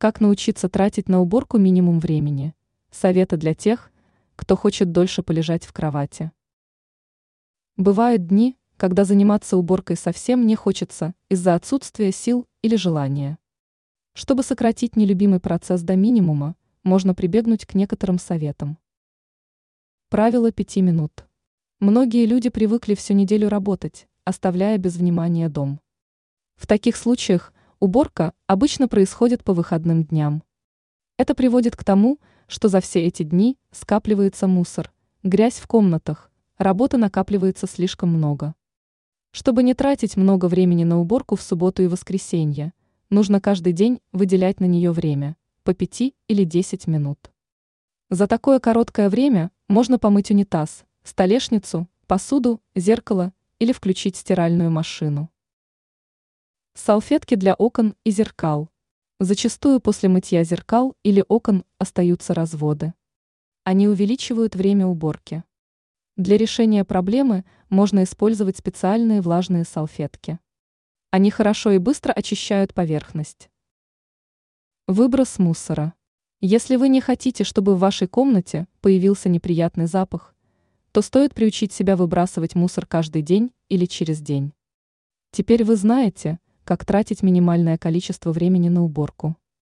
Как научиться тратить на уборку минимум времени? Советы для тех, кто хочет дольше полежать в кровати. Бывают дни, когда заниматься уборкой совсем не хочется из-за отсутствия сил или желания. Чтобы сократить нелюбимый процесс до минимума, можно прибегнуть к некоторым советам. Правило пяти минут. Многие люди привыкли всю неделю работать, оставляя без внимания дом. В таких случаях уборка обычно происходит по выходным дням. Это приводит к тому, что за все эти дни скапливается мусор, грязь в комнатах, работы накапливается слишком много. Чтобы не тратить много времени на уборку в субботу и воскресенье, нужно каждый день выделять на нее время, по 5 или 10 минут. За такое короткое время можно помыть унитаз, столешницу, посуду, зеркало или включить стиральную машину. Салфетки для окон и зеркал. Зачастую после мытья зеркал или окон остаются разводы. Они увеличивают время уборки. Для решения проблемы можно использовать специальные влажные салфетки. Они хорошо и быстро очищают поверхность. Выброс мусора. Если вы не хотите, чтобы в вашей комнате появился неприятный запах, то стоит приучить себя выбрасывать мусор каждый день или через день. Теперь вы знаете, как тратить минимальное количество времени на уборку.